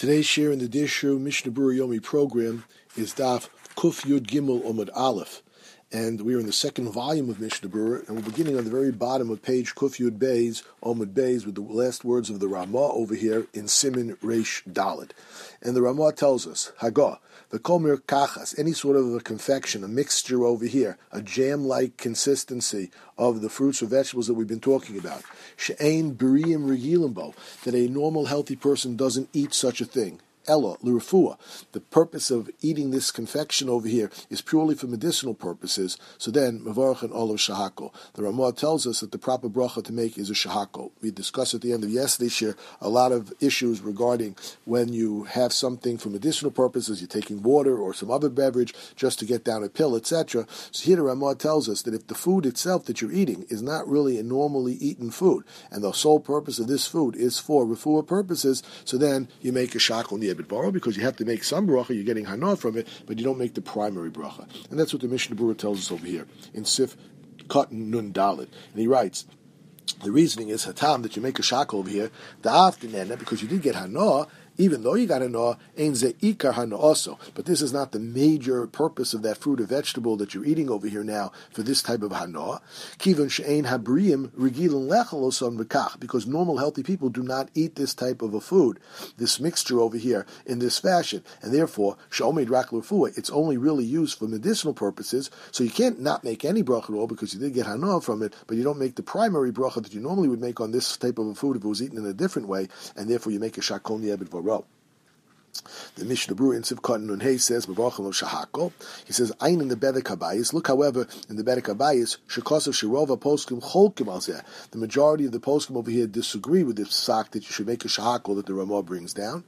Today's share in the Dirshu Mishnah Yomi program is Daf Kuf Yud Gimel Omid Aleph. And we are in the second volume of Mishnah Berurah, and we're beginning on the very bottom of page Kuf Yud Beis, Omid Beis, with the last words of the Ramah over here in Simin Reish Dalit. And the Ramah tells us, Hagah, the kolmir kachas, any sort of a confection, a mixture over here, a jam-like consistency of the fruits or vegetables that we've been talking about. She'ain b'riyim regilimbo, that a normal healthy person doesn't eat such a thing. Ella, l'refua. The purpose of eating this confection over here is purely for medicinal purposes. So then, mavarach and olav shahako. The Ramah tells us that the proper bracha to make is a shahako. We discussed at the end of yesterday's year a lot of issues regarding when you have something for medicinal purposes, you're taking water or some other beverage just to get down a pill, etc. So here the Ramah tells us that if the food itself that you're eating is not really a normally eaten food, and the sole purpose of this food is for refuah purposes, so then you make a borrow because you have to make some bracha, you're getting hana from it, but you don't make the primary bracha. And that's what the Mishnah Berurah tells us over here in Sif Katan Nun Dalit. And he writes, the reasoning is hatam that you make a shackle over here, the after because you did get hana, even though you got a hana also. But this is not the major purpose of that fruit or vegetable that you're eating over here now for this type of hana. Kivon she'ein habriim regilin lechaloson v'kach, because normal healthy people do not eat this type of a food, this mixture over here in this fashion, and therefore she'omed rak it's only really used for medicinal purposes. So you can't not make any bracha at all because you did get hana from it, but you don't make the primary bracha that you normally would make on this type of a food if it was eaten in a different way, and therefore you make a shakol niebet row. The Mishnah Berurah in Sivkot Nun says, Shahako. He says, Ein in the Bedek Habayis. Look, however, in the Bedek Habayis, Shekosav Shirova Poskim Cholkim Alzeh. The majority of the Poskim over here disagree with this fact that you should make a Shahako that the Ramah brings down.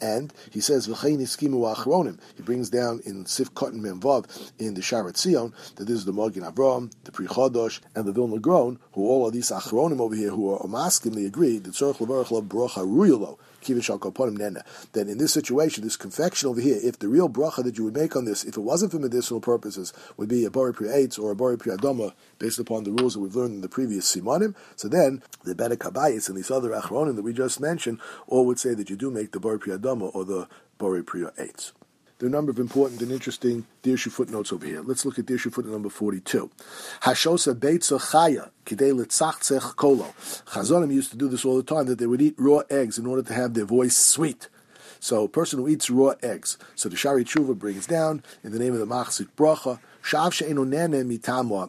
And he says, V'chein Iskimu Achronim. He brings down in Sivkot Memvav in the Shaar Hatziyun that this is the Magen Avraham, the Pri Chodosh, and the Vilna Gaon, who all of these Achronim over here who are Omaskim, they agree that Tzorch Levarach Lo Brocha Ruyalo that in this situation, this confection over here, if the real bracha that you would make on this, if it wasn't for medicinal purposes, would be a bori pri or a bori pri adoma, based upon the rules that we've learned in the previous simanim, so then the Bedek Habayis and these other achronim that we just mentioned all would say that you do make the bori pri adoma or the bori pri. There are a number of important and interesting Dirshu footnotes over here. Let's look at Dirshu footnote number 42. Hashosa beitza chaya kidei litzachtzech kolo. Chazonim used to do this all the time, that they would eat raw eggs in order to have their voice sweet. So a person who eats raw eggs. So the Shaarei Teshuva brings down, in the name of the Machzik Bracha,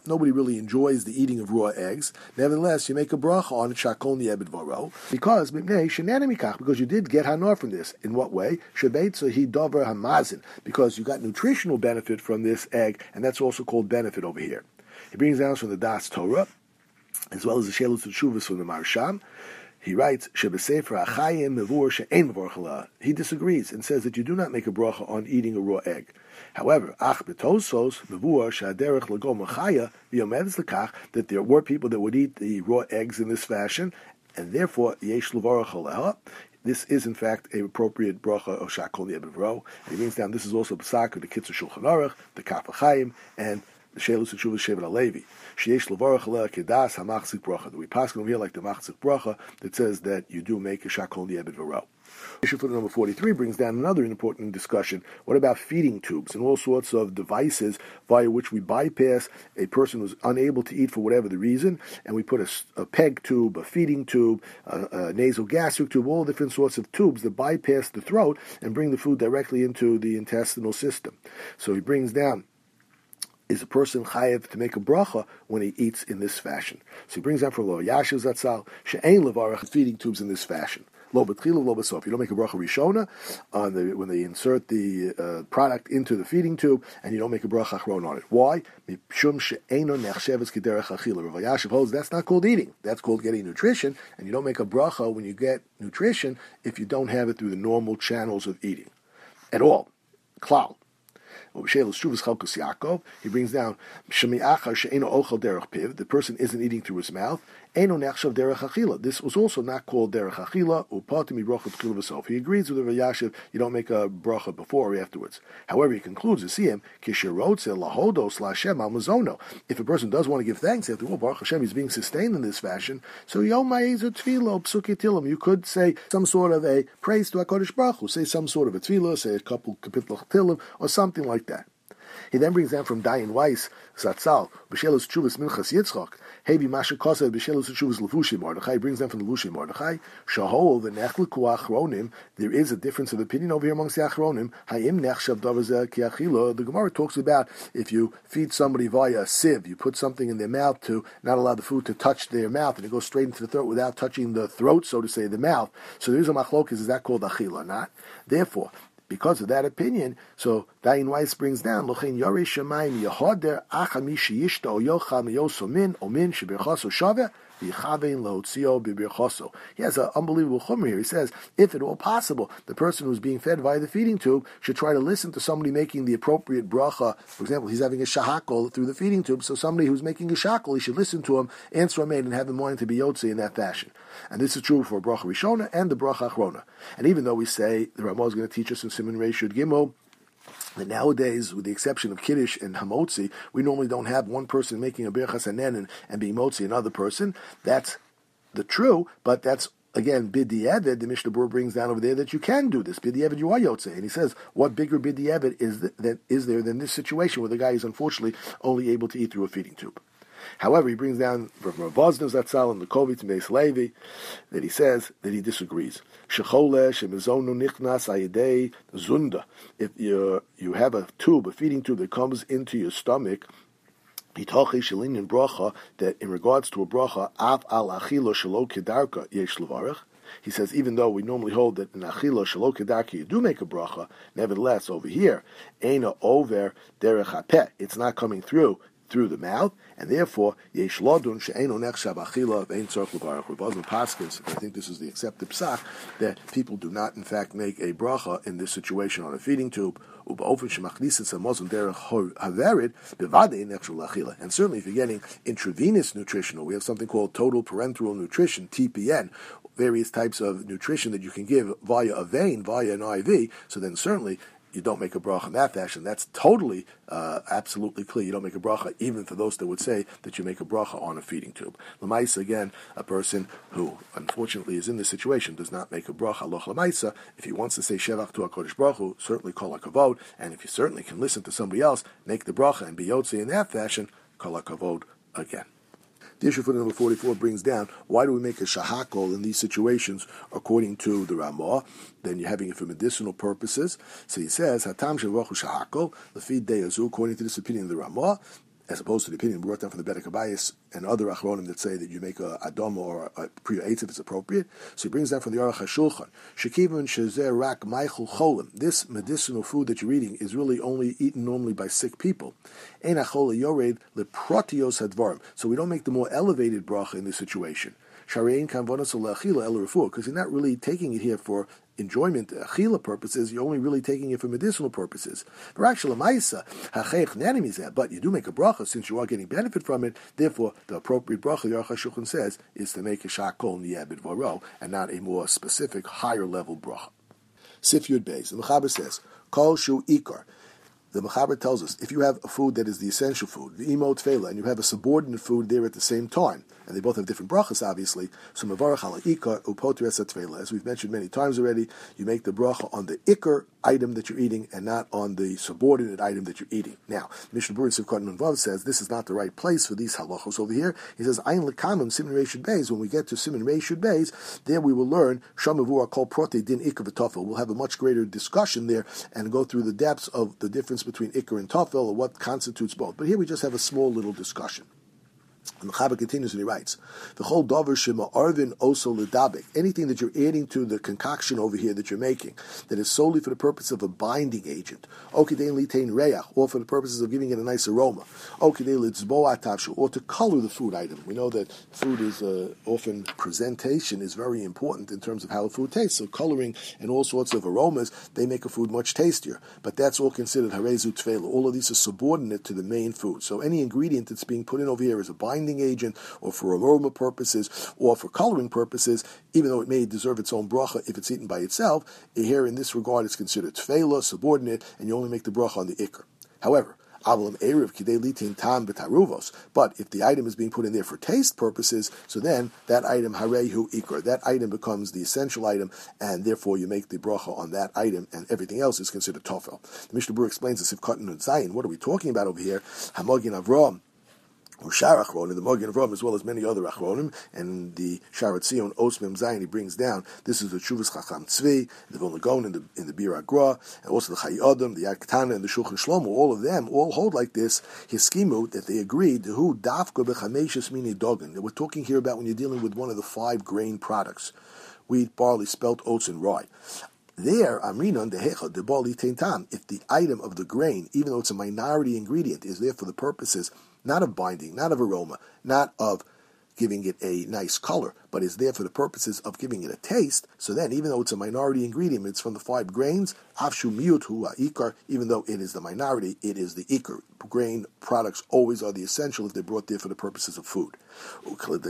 Nobody really enjoys the eating of raw eggs. Nevertheless, you make a bracha on it shakol niebed varo because because you did get hanor from this. In what way? He dover hamazin because you got nutritional benefit from this egg, and that's also called benefit over here. He brings down from the Das Torah as well as the Shelus Shuvas from the Maharsham. He writes, He disagrees and says that you do not make a bracha on eating a raw egg. However, ach betosos shaderech lagom machaya lekach that there were people that would eat the raw eggs in this fashion, and therefore yesh this is in fact a appropriate bracha of shakol yebivro. He brings down this is also psak of the Kitzur Shulchan Aruch, the Kaf and Shelus and Shuvah Shevet HaLevi. Sheyesh levarach aleh kedas hamachzik bracha. That we pass over here like the machzik bracha that says that you do make a shakol yebid v'ro. Issue for number 43 brings down another important discussion. What about feeding tubes and all sorts of devices via which we bypass a person who's unable to eat for whatever the reason, and we put a, a peg tube, a feeding tube, a, a nasal gastric tube, all different sorts of tubes that bypass the throat and bring the food directly into the intestinal system. So he brings down is a person chayev to make a bracha when he eats in this fashion. So he brings out for lo yashu zatzal she'ain levarach feeding tubes in this fashion. Lo betchila, lo besof. You don't make a bracha rishona on the when they insert the uh, product into the feeding tube, and you don't make a bracha achron on it. Why? Mishum she'eino nechsheves kederech achila. Rav Elyashiv holds that's not called eating. That's called getting nutrition, and you don't make a bracha when you get nutrition if you don't have it through the normal channels of eating at all. Klal. He brings down the person isn't eating through his mouth, This was also not called derech achila. Upatim bracha tchila. He agrees with the Yashiv. You don't make a bracha before or afterwards. However, he concludes to see him If a person does want to give thanks after all, Baruch Hashem, he's being sustained in this fashion. So yom ma'ezu tefilo psukitilim. You could say some sort of a praise to Hakadosh Baruch Hu. Say some sort of a tefillah. Say a couple kapitel tilim or something like that. He then brings down from Dayan Weiss, Zatzal, B'shelus Chuvas Minchas Yitzchok, Hebi Masha Kosev B'shelus Chuvas Levushim Mordechai, brings down from the Mordechai, Shahol, the Nechliku Achronim, there is a difference of opinion over here amongst the Achronim, Hayim Nechshav Davazeh Kiachilo, the Gemara talks about if you feed somebody via a sieve, you put something in their mouth to not allow the food to touch their mouth, and it goes straight into the throat without touching the throat, so to say, the mouth. So there is a machlokis, is that called achila or not? Therefore, because of that opinion, so Dayan Weiss brings down Lochin Yore Shemaim Yehoder Achamishi Yishta O Yocha Miyosomin Omin Shebirchaso Shaveh he has an unbelievable chumr here. He says, if at all possible, the person who's being fed via the feeding tube should try to listen to somebody making the appropriate bracha. For example, he's having a shahakol through the feeding tube, so somebody who's making a shakol, he should listen to him, answer maid, and have him wanting to be yotzi in that fashion. And this is true for bracha rishona and the bracha achrona. And even though we say the Ramah is going to teach us in Simon Reshud Gimel, nowadays, with the exception of Kiddush and Hamotzi, we normally don't have one person making a Birchas Hanen and, being Motzi another person. That's the true, but that's again, bidiyeved, the Mishnah Berurah brings down over there that you can do this. Bidiyeved, you are yotze. And he says, what bigger bidiyeved is, that is there than this situation where the guy is unfortunately only able to eat through a feeding tube? However, he brings down from Rav Wosner Zatzal and the Kovitz Beis Levi that he says that he disagrees. If you you have a tube, a feeding tube that comes into your stomach, that in regards to a bracha av al achilo shalo kedarka. He says, even though we normally hold that in achilo kedarka you do make a bracha, nevertheless over here, ena over derech it's not coming through through the mouth, and therefore yesh lodun she'enu nechshav achila ve'en tzorch levarach. Paskins, I think this is the accepted psak that people do not in fact make a bracha in this situation on a feeding tube. And certainly, if you're getting intravenous nutritional, we have something called total parenteral nutrition (TPN), various types of nutrition that you can give via a vein, via an IV. So then, certainly, you don't make a bracha in that fashion. That's totally, uh, absolutely clear. You don't make a bracha, even for those that would say that you make a bracha on a feeding tube. Lamaisa, again, a person who unfortunately is in this situation does not make a bracha loch lamaisa. If he wants to say shevach to Hakadosh Baruch Hu, certainly call a kavod, and if you certainly can listen to somebody else, make the bracha and be yotze in that fashion, call a kavod again. The issue for number 44 brings down why do we make a shahakol in these situations according to the Ramah? Then you're having it for medicinal purposes. So he says, Hatam Shahakol, the feed Deyazu, according to this opinion of the Ramah, as opposed to the opinion brought down from the Bedek Abayis and other Achronim that say that you make a Adom or a Priya Eitz if it's appropriate. So he brings that from the Aruch HaShulchan. Shekivun Shezer Rak Maichel Cholim. This medicinal food that you're eating is really only eaten normally by sick people. Ein Achol Yored Leprotios Hadvarim. So we don't make the more elevated bracha in this situation. Kanvonas Because you're not really taking it here for enjoyment, achila purposes, you're only really taking it for medicinal purposes. But you do make a bracha since you are getting benefit from it. Therefore, the appropriate bracha, Aruch HaShulchan says, is to make a shakol niyabit varo and not a more specific, higher level bracha. Sif Yud Beis. The Mechaber says, Kol Shu Ikar. The Mechaber tells us if you have a food that is the essential food, the imo tefela, and you have a subordinate food there at the same time, and they both have different brachas, obviously. So mavarach ala ikar. As we've mentioned many times already, you make the bracha on the ikar item that you're eating and not on the subordinate item that you're eating. Now, Mishnah Berurah Sivkot Vav says this is not the right place for these halachos over here. He says ayin lekamim simin reishud beis. When we get to simin reishud beis, there we will learn shamavur kol prote din ikar. We'll have a much greater discussion there and go through the depths of the difference between ikar and tafel or what constitutes both. But here we just have a small little discussion. And the Chaber continues and he writes, "The whole dover shema arvin oso ledabik. Anything that you're adding to the concoction over here that you're making, that is solely for the purpose of a binding agent, okidein litain reach, or for the purposes of giving it a nice aroma, okidein or to color the food item. We know that food is uh, often presentation is very important in terms of how food tastes. So coloring and all sorts of aromas they make a food much tastier. But that's all considered harezu tfela. All of these are subordinate to the main food. So any ingredient that's being put in over here is a binding binding agent or for aroma purposes or for coloring purposes, even though it may deserve its own bracha if it's eaten by itself, here in this regard it's considered tefela, subordinate, and you only make the bracha on the ikr. However, but if the item is being put in there for taste purposes, so then that item harehu ikr, that item becomes the essential item, and therefore you make the bracha on that item, and everything else is considered tofel. The Mishnah Berurah explains this if katan and zayin. What are we talking about over here? Hamogin Avram or Shar Achronim, the Magen Avraham, as well as many other Achronim, and the Shaar Hatziyun, Osmim Zayin, he brings down, this is the Shuvas Chacham Tzvi, the Vilna Gaon in the, in the Biur HaGra, and also the Chai Adam, the Yaktana, and the Shulchan Shlomo, all of them, all hold like this, Hiskimu, that they agreed, to who Dafka Bechameshes Mini Dogan. We're talking here about when you're dealing with one of the five grain products, wheat, barley, spelt, oats, and rye. There, Amrinon dehecha debali tam. If the item of the grain, even though it's a minority ingredient, is there for the purposes not of binding, not of aroma, not of giving it a nice color, but is there for the purposes of giving it a taste. So then, even though it's a minority ingredient, it's from the five grains, afshu miut ikar, even though it is the minority, it is the ikar. Grain products always are the essential if they're brought there for the purposes of food. We'll learn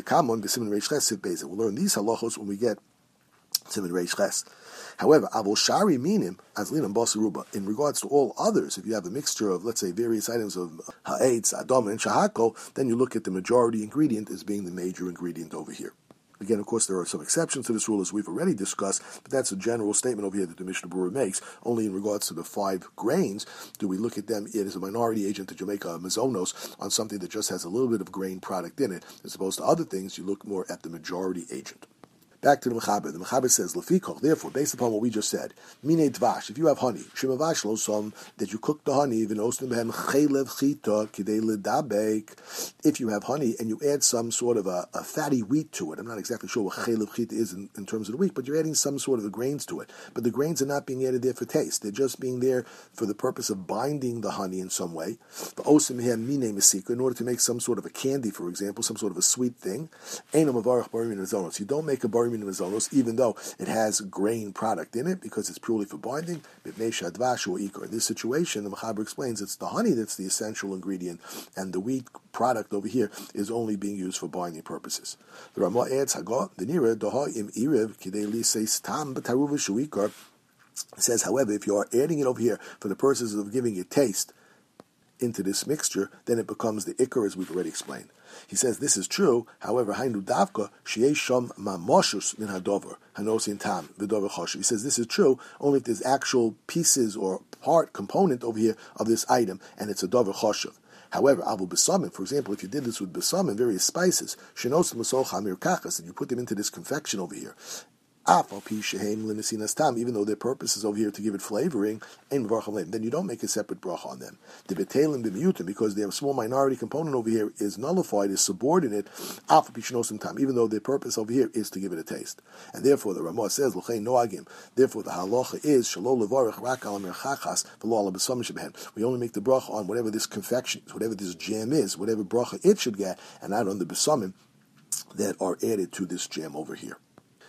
these halachos when we get Simon Reish. However, avol shari minim as linam basaruba. In regards to all others, if you have a mixture of, let's say, various items of uh, ha'etz, adom, and shahako, then you look at the majority ingredient as being the major ingredient over here. Again, of course, there are some exceptions to this rule, as we've already discussed, but that's a general statement over here that the Mishnah Berurah makes. Only in regards to the five grains do we look at them as a minority agent to Jamaica uh, mazonos on something that just has a little bit of grain product in it, as opposed to other things, you look more at the majority agent. Back to the Mechaber. The Mechaber says, Lefikoch, therefore, based upon what we just said, Mine Dvash, if you have honey, Shemavash Losam, that you cook the honey, Vinostim Behem Chelev Chita, Kidei if you have honey and you add some sort of a, a, fatty wheat to it, I'm not exactly sure what Chelev Chita is in, in, terms of the wheat, but you're adding some sort of the grains to it. But the grains are not being added there for taste. They're just being there for the purpose of binding the honey in some way. The Osim Behem Mine Mesika, in order to make some sort of a candy, for example, some sort of a sweet thing. Barim You don't make a Even though it has grain product in it, because it's purely for binding. In this situation, the Mechaber explains it's the honey that's the essential ingredient, and the wheat product over here is only being used for binding purposes. The Ramah adds, Hagot, the Nira, Doha im Iriv, Kidei says Tam, Bataruva Shuikar. says, however, if you are adding it over here for the purposes of giving it taste, into this mixture, then it becomes the ikar, as we've already explained. He says this is true. However, Hainu Davka Sham Mamoshus Min Hadover Hanosin Tam Vidover. He says this is true only if there's actual pieces or part component over here of this item, and it's a Dover Choshev. However, abu besamim, for example, if you did this with besamim, various spices, shenos l'masol chamir kachas, and you put them into this confection over here, even though their purpose is over here to give it flavoring, then you don't make a separate bracha on them. The betelim b'miyutim, because their small minority component over here is nullified, is subordinate, even though their purpose over here is to give it a taste. And therefore, the Ramah says, therefore the halacha is, we only make the bracha on whatever this confection, is, whatever this jam is, whatever bracha it should get, and not on the besamim that are added to this jam over here.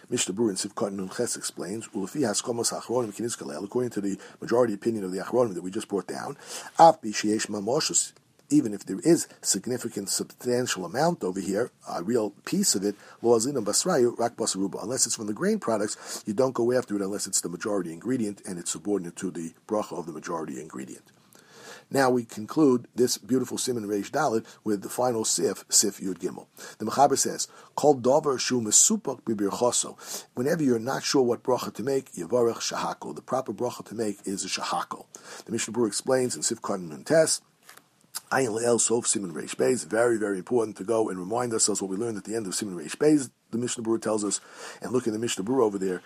Mishnah Berurah in Sivkot Nun Ches explains, Ulefi Achronim Kiniskalel, according to the majority opinion of the Achronim that we just brought down, Av Bishiesh Mamoshus, even if there is significant, substantial amount over here, a real piece of it, unless it's from the grain products, you don't go after it unless it's the majority ingredient and it's subordinate to the bracha of the majority ingredient. Now we conclude this beautiful Simon Reish Dalit with the final Sif, Sif Yud Gimel. The Mechaber says, "Called Dover Shu Mesupak Bibirchoso." Whenever you're not sure what bracha to make, Yavarech Shahako. The proper bracha to make is a Shahako. The Mishnah Berurah explains in Sif Kartan and Tess. Ayin Le'el Sof Simon Reish Beis. Very, very important to go and remind ourselves what we learned at the end of Simon Reish Beis. The Mishnah Berurah tells us, and look at the Mishnah Berurah over there,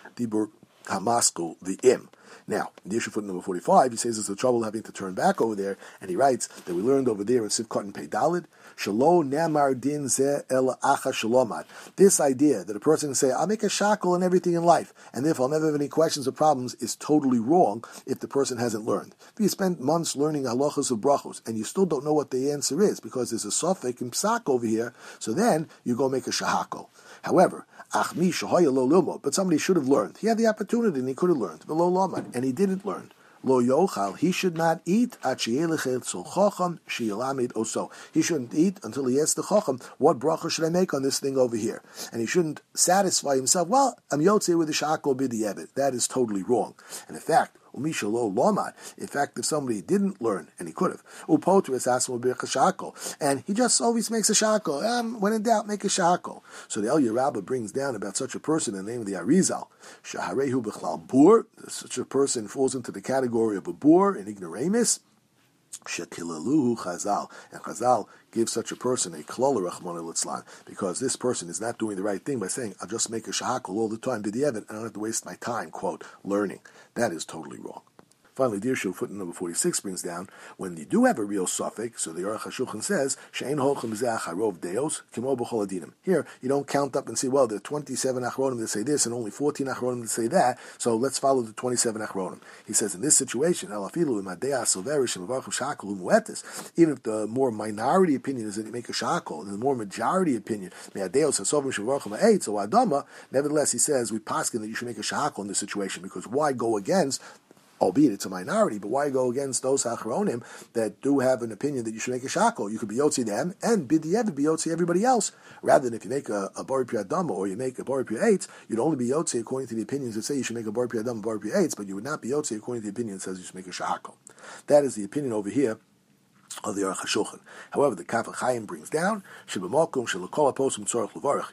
Hamaskul, the Im. Now, in the issue foot number 45, he says there's a trouble having to turn back over there, and he writes that we learned over there in Sivkot and Peidalid, Shalom Namar Din Ze El Acha Shalomad. This idea that a person can say, I'll make a shackle in everything in life, and therefore I'll never have any questions or problems, is totally wrong if the person hasn't learned. If you spend months learning halachas of brachos, and you still don't know what the answer is, because there's a suffix in psak over here, so then you go make a shahako. However, but somebody should have learned. He had the opportunity and he could have learned. And he didn't learn. lo yochal, he should not eat oso. He shouldn't eat until he asks the chacham, what bracha should I make on this thing over here? And he shouldn't satisfy himself, well, I'm yotze with the shakol b'di'evet. That is totally wrong. And in fact. In fact, if somebody didn't learn, and he could have, and he just always makes a shackle. Um, when in doubt, make a shackle. So the Eliyahu Rabbah brings down about such a person in the name of the Arizal. Shaharehu b'chlal bur. Such a person falls into the category of a bur in ignoramus. Shekilaluhu Chazal. And Chazal gives such a person a klola Rahman litzlan because this person is not doing the right thing by saying, I'll just make a shahakal all the time, did the and I don't have to waste my time, quote, learning. That is totally wrong. Finally, Dirshu, footnote number 46 brings down, when you do have a real suffix, so the Aruch HaShulchan says, She'en holchem harov deos, kimo Here, you don't count up and say, well, there are 27 achronim that say this and only 14 achronim that say that, so let's follow the 27 achronim. He says, in this situation, even if the more minority opinion is that you make a shakol, and the more majority opinion, so adama, nevertheless, he says, we paskin that you should make a shakol in this situation, because why go against albeit it's a minority, but why go against those achronim that do have an opinion that you should make a shackle? You could be yotzi them and bidiyed be yotzi everybody else. Rather than if you make a, a bari dama or you make a bari eitz, you'd only be yotzi according to the opinions that say you should make a bari dama, bari eitz, but you would not be yotzi according to the opinion that says you should make a shackle. That is the opinion over here of the Aruch HaShulchan. However, the Kaf Chaim brings down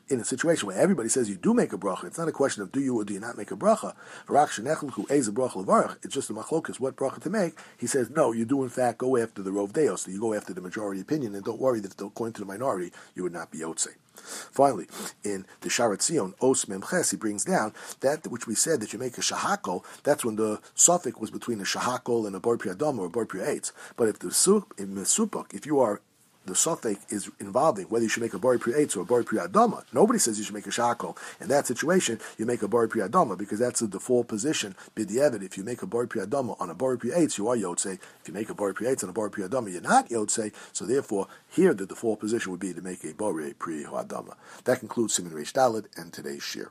in a situation where everybody says you do make a bracha. It's not a question of do you or do you not make a bracha. Rak Shinechl who is a Brokhlovarak, it's just a machlokas what bracha to make. He says no, you do in fact go after the rov deos. So you go after the majority opinion, and don't worry that according to the minority you would not be yotze. Finally, in the Shaar Hatziyun, Os Memches, he brings down that which we said that you make a shahakol, that's when the suffix was between a shahakol and a bar or a bar eitz. But if the in the if you are the suffix is involving whether you should make a bari pri or a bari pri adama. Nobody says you should make a shackle. In that situation, you make a bari pri adama because that's the default position. B'di'evid, if you make a bari pri adama on a bari pri you are yotze. If you make a bari pri on a bari pri adama, you're not yotze. So therefore, here the default position would be to make a bari pri adama. That concludes Simon Reish Dalid and today's shiur.